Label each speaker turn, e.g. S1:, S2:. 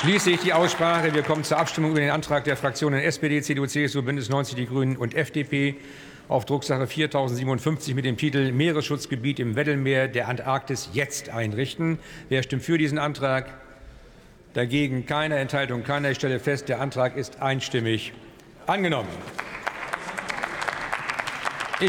S1: Schließe ich die Aussprache. Wir kommen zur Abstimmung über den Antrag der Fraktionen SPD, CDU, CSU, Bündnis 90 Die Grünen und FDP auf Drucksache 4057 mit dem Titel Meeresschutzgebiet im Weddellmeer der Antarktis jetzt einrichten. Wer stimmt für diesen Antrag? Dagegen keine Enthaltung, keiner. Ich stelle fest, der Antrag ist einstimmig angenommen.